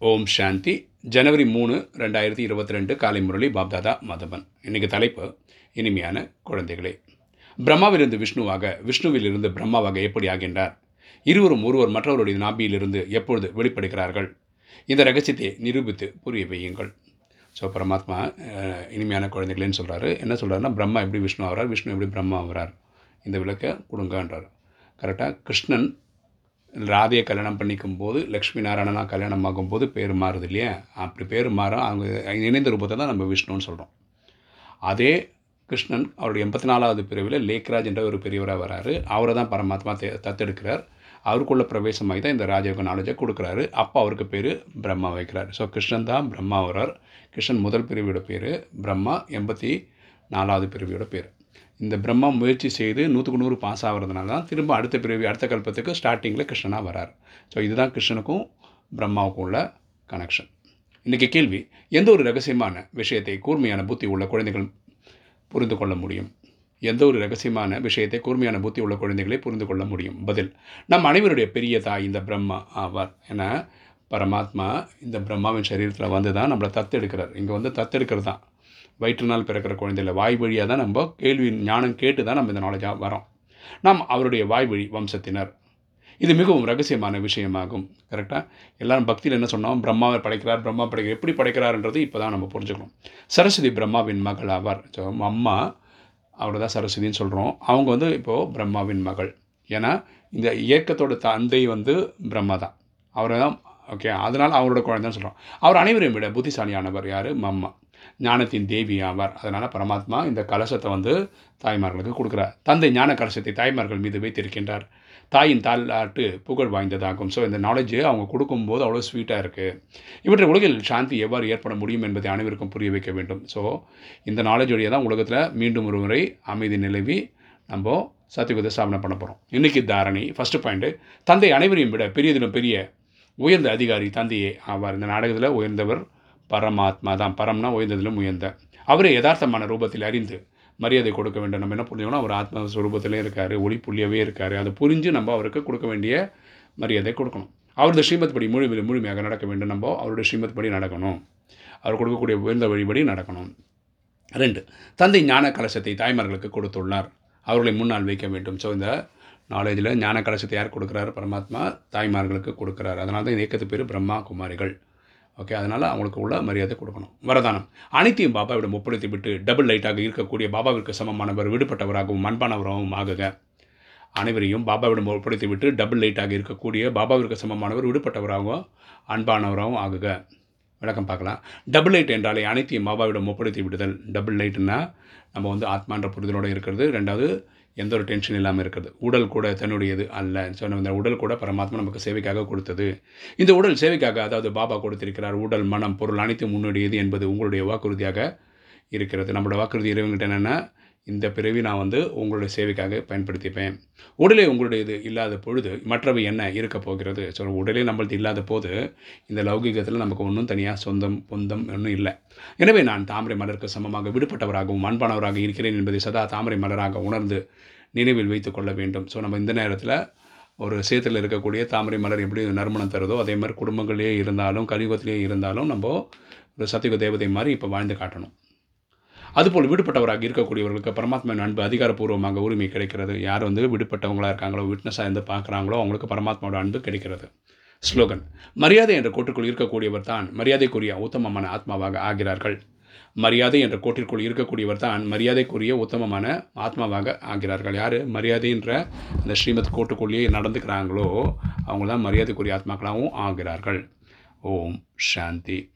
ஓம் சாந்தி. ஜனவரி மூணு ரெண்டாயிரத்தி இருபத்தி ரெண்டு காலை முரளி பாப்தாதா மதபன் இன்றைக்கி தலைப்பு இனிமையான குழந்தைகளே. பிரம்மாவிலிருந்து விஷ்ணுவாக விஷ்ணுவிலிருந்து பிரம்மாவாக எப்படி ஆகின்றார்? இருவரும் ஒருவர் மற்றவருடைய நாபியிலிருந்து எப்பொழுது வெளிப்படுகிறார்கள்? இந்த ரகசியத்தை நிரூபித்து புரிய வையுங்கள். ஸோ பரமாத்மா இனிமையான குழந்தைகளேன்னு சொல்கிறாரு என்ன சொல்கிறாருன்னா பிரம்மா எப்படி விஷ்ணு ஆகிறார் விஷ்ணு எப்படி பிரம்மா ஆகிறார். இந்த விளக்கை கொடுங்கன்றார். கரெக்டாக கிருஷ்ணன் ராதையை கல்யாணம் பண்ணிக்கும் போது லக்ஷ்மி நாராயணனா கல்யாணம் ஆகும்போது பேர் மாறுது இல்லையா? அப்படி பேர் மாறும் அவங்க இணைந்த ரூபத்தை தான் நம்ம விஷ்ணுன்னு சொல்கிறோம் அதே கிருஷ்ணன் அவருடைய எண்பத்தி நாலாவது பிரிவில் லேக்ராஜ் என்ற ஒரு பெரியவராக வராரு. அவரை தான் பரமாத்மா தே- தத்தெடுக்கிறார். அவருக்குள்ள பிரவேசமாகி தான் இந்த ராஜயோக நாலேஜை கொடுக்குறாரு. அப்போ அவருக்கு பேர் பிரம்மா வைக்கிறார். ஸோ கிருஷ்ணன் தான் பிரம்மா வரார் கிருஷ்ணன் முதல் பிரிவியோட பேர் பிரம்மா எண்பத்தி நாலாவது பிரிவியோட பேர். இந்த பிரம்மா முயற்சி செய்து நூற்றுக்கு நூறு பாஸ் ஆகிறதுனால தான் திரும்ப அடுத்த பிறவி அடுத்த கல்பத்துக்கு ஸ்டார்டிங்கில் கிருஷ்ணனாக வரார். ஸோ இதுதான் கிருஷ்ணனுக்கும் பிரம்மாவுக்கும் உள்ள கனெக்ஷன் இன்றைக்கி கேள்வி எந்த ஒரு ரகசியமான விஷயத்தை கூர்மையான புத்தி உள்ள குழந்தைகள் புரிந்து கொள்ள முடியும்? எந்த ஒரு ரகசியமான விஷயத்தை கூர்மையான புத்தி உள்ள குழந்தைகளை புரிந்து கொள்ள முடியும்? பதில் நம் அனைவருடைய பெரிய தாய் இந்த பிரம்மா ஆவார். ஏன்னா பரமாத்மா இந்த பிரம்மாவின் சரீரத்தில் வந்து தான் நம்மளை தத்தெடுக்கிறார். இங்கே வந்து தத்தெடுக்கிறது? தான் வயிற்றுனால் பிறக்கிற குழந்தையில் வாய் வழியாக தான் நம்ம கேள்வி ஞானம் கேட்டு தான் நம்ம இந்த நாலேஜாக வரோம் நாம் அவருடைய வாய் வழி வம்சத்தினர். இது மிகவும் ரகசியமான விஷயமாகும். கரெக்டாக எல்லாரும் பக்தியில் என்ன சொன்னோம்? பிரம்மாவை படைக்கிறார் பிரம்மா படைக்கிறார் எப்படி படைக்கிறார்ன்றது இப்போ தான் நம்ம புரிஞ்சுக்கணும். சரஸ்வதி பிரம்மாவின் மகள் ஆவார் ஸோ அம்மா அவரை தான் சரஸ்வதின்னு சொல்கிறோம் அவங்க வந்து இப்போது பிரம்மாவின் மகள். ஏன்னா இந்த இயக்கத்தோட தந்தை வந்து பிரம்மா தான். அவரை தான் ஓகே அதனால் அவரோட குழந்தைன்னு சொல்கிறோம் அவர் அனைவரையும் விட புத்திசாலியானவர் யார்? மம்மா ஞானத்தின் தேவி ஆவார். அதனால் பரமாத்மா இந்த கலசத்தை வந்து தாய்மார்களுக்கு கொடுக்குறார். தந்தை ஞான கலசத்தை தாய்மார்கள் மீது வைத்திருக்கின்றார். தாயின் தாலாட்டு புகழ் வாய்ந்ததாகும். ஸோ இந்த நாலேஜ் அவங்க கொடுக்கும்போது அவ்வளோ ஸ்வீட்டாக இருக்குது இவற்றை உலகில் சாந்தி எவ்வாறு ஏற்பட முடியும் என்பதை அனைவருக்கும் புரிய வைக்க வேண்டும். ஸோ இந்த நாலேஜ் வழியாக தான் உலகத்தில் மீண்டும் ஒரு முறை அமைதி நிலவி நம்ம சத்தியகுத ஸ்தாபனம் பண்ண போகிறோம் இன்றைக்கி தாரணி ஃபஸ்ட்டு பாயிண்ட்டு தந்தை அனைவரையும் விட பெரியதிலும் பெரிய உயர்ந்த அதிகாரி தந்தையே ஆவார். இந்த நாடகத்தில் உயர்ந்தவர் பரமாத்மா தான். பரம்னா உயர்ந்ததிலும் உயர்ந்த. அவரே யதார்த்தமான ரூபத்தில் அறிந்து மரியாதை கொடுக்க வேண்டும் நம்ம என்ன புரிஞ்சுக்கணும் அவர் ஆத்மஸ்வரூபத்திலே இருக்கார் ஒளி இருக்கார். அதை புரிஞ்சு நம்ம அவருக்கு கொடுக்க வேண்டிய மரியாதை கொடுக்கணும். அவரது ஸ்ரீமத் படி முழுமையில் முழுமையாக நடக்க வேண்டும். நம்ம அவருடைய ஸ்ரீமத் படி நடக்கணும். அவர் கொடுக்கக்கூடிய உயர்ந்த வழிபடி நடக்கணும். ரெண்டு தந்தை ஞான கலசத்தை தாய்மார்களுக்கு கொடுத்துள்ளார். அவர்களை முன்னால் வைக்க வேண்டும். ஸோ இந்த நாலேஜில் ஞான கலசத்தை யார் கொடுக்குறாரு? பரமாத்மா தாய்மார்களுக்கு கொடுக்குறாரு. அதனால தான் இந்த இயக்கத்து பேர் பிரம்மா குமாரிகள். ஓகே அதனால் அவங்களுக்கு உள்ள மரியாதை கொடுக்கணும். வரதானம். அனைத்தையும் பாபாவிடம் ஒப்படைத்து விட்டு டபுள் லைட்டாக இருக்கக்கூடிய பாபாவிற்கு சமமானவர் விடுபட்டவராகவும் அன்பானவராகவும் ஆகுக. அனைவரையும் பாபாவிடம் ஒப்படைத்து விட்டு டபுள் லைட்டாக இருக்கக்கூடிய பாபாவிற்கு சமமானவர் விடுபட்டவராகவும் அன்பானவராகவும் ஆகுக. விளக்கம் பார்க்கலாம். டபுள் லைட் என்றாலே அனைத்தையும் பாபாவிடம் ஒப்படைத்து விடுதல் டபுள் லைட்னா நம்ம வந்து ஆத்மான்ற புரிதலோடு இருக்கிறது. ரெண்டாவது எந்த ஒரு டென்ஷன் இல்லாமல் இருக்கிறது. உடல் கூட தன்னுடையது அல்ல. ஸோ இந்த உடல் கூட பரமாத்மா நமக்கு சேவைக்காக கொடுத்தது. இந்த உடல் சேவைக்காக அதாவது பாபா கொடுத்திருக்கிறார் உடல் மனம் பொருள் அனைத்தும் முன்னுடையது என்பது உங்களுடைய வாக்குறுதியாக இருக்கிறது. நம்மளோட வாக்குறுதி இறைவங்கிட்ட என்னென்னா இந்த பிறவி நான் வந்து உங்களுடைய சேவைக்காக பயன்படுத்திப்பேன். உடலே உங்களுடையது இல்லாத பொழுது மற்றவை என்ன இருக்க போகிறது? ஸோ உடலே நம்மளது இல்லாத போது இந்த லௌகிகத்தில் நமக்கு ஒன்றும் தனியாக சொந்தம் பொந்தம் ஒன்றும் இல்லை. எனவே நான் தாமரை மலருக்கு சமமாக விடுபட்டவராகவும் அன்பானவராக இருக்கிறேன் என்பதை சதா தாமரை மலராக உணர்ந்து நினைவில் வைத்து கொள்ள வேண்டும். ஸோ நம்ம இந்த நேரத்தில் ஒரு சேத்தில் இருக்கக்கூடிய தாமரை மலர் எப்படி நறுமணம் தருதோ அதே மாதிரி குடும்பங்களே இருந்தாலும் கலியுகத்திலே இருந்தாலும் நம்ம ஒரு சத்தியுக தேவதை மாதிரி இப்போ வாழ்ந்து காட்டணும். அதுபோல் விடுபட்டவராக இருக்கக்கூடியவர்களுக்கு பரமாத்மாவின் அன்பு அதிகாரப்பூர்வமாக உரிமை கிடைக்கிறது. யார் வந்து விடுபட்டவங்களாக இருக்காங்களோ விட்னஸாக இருந்து பார்க்குறாங்களோ அவங்களுக்கு பரமாத்மாவோட அன்பு கிடைக்கிறது. ஸ்லோகன் மரியாதை என்ற கோட்டிற்குள் இருக்கக்கூடியவர் தான் மரியாதைக்குரிய உத்தமமான ஆத்மாவாக ஆகிறார்கள். மரியாதை என்ற கோட்டிற்குள் இருக்கக்கூடியவர் தான் மரியாதைக்குரிய உத்தமமான ஆத்மாவாக ஆகிறார்கள். யார்? மரியாதைன்ற அந்த ஸ்ரீமத் கோட்டுக்குள்ளேயே நடந்துக்கிறாங்களோ அவங்க தான் மரியாதைக்குரிய ஆத்மாக்களாகவும் ஆகிறார்கள். ஓம் சாந்தி.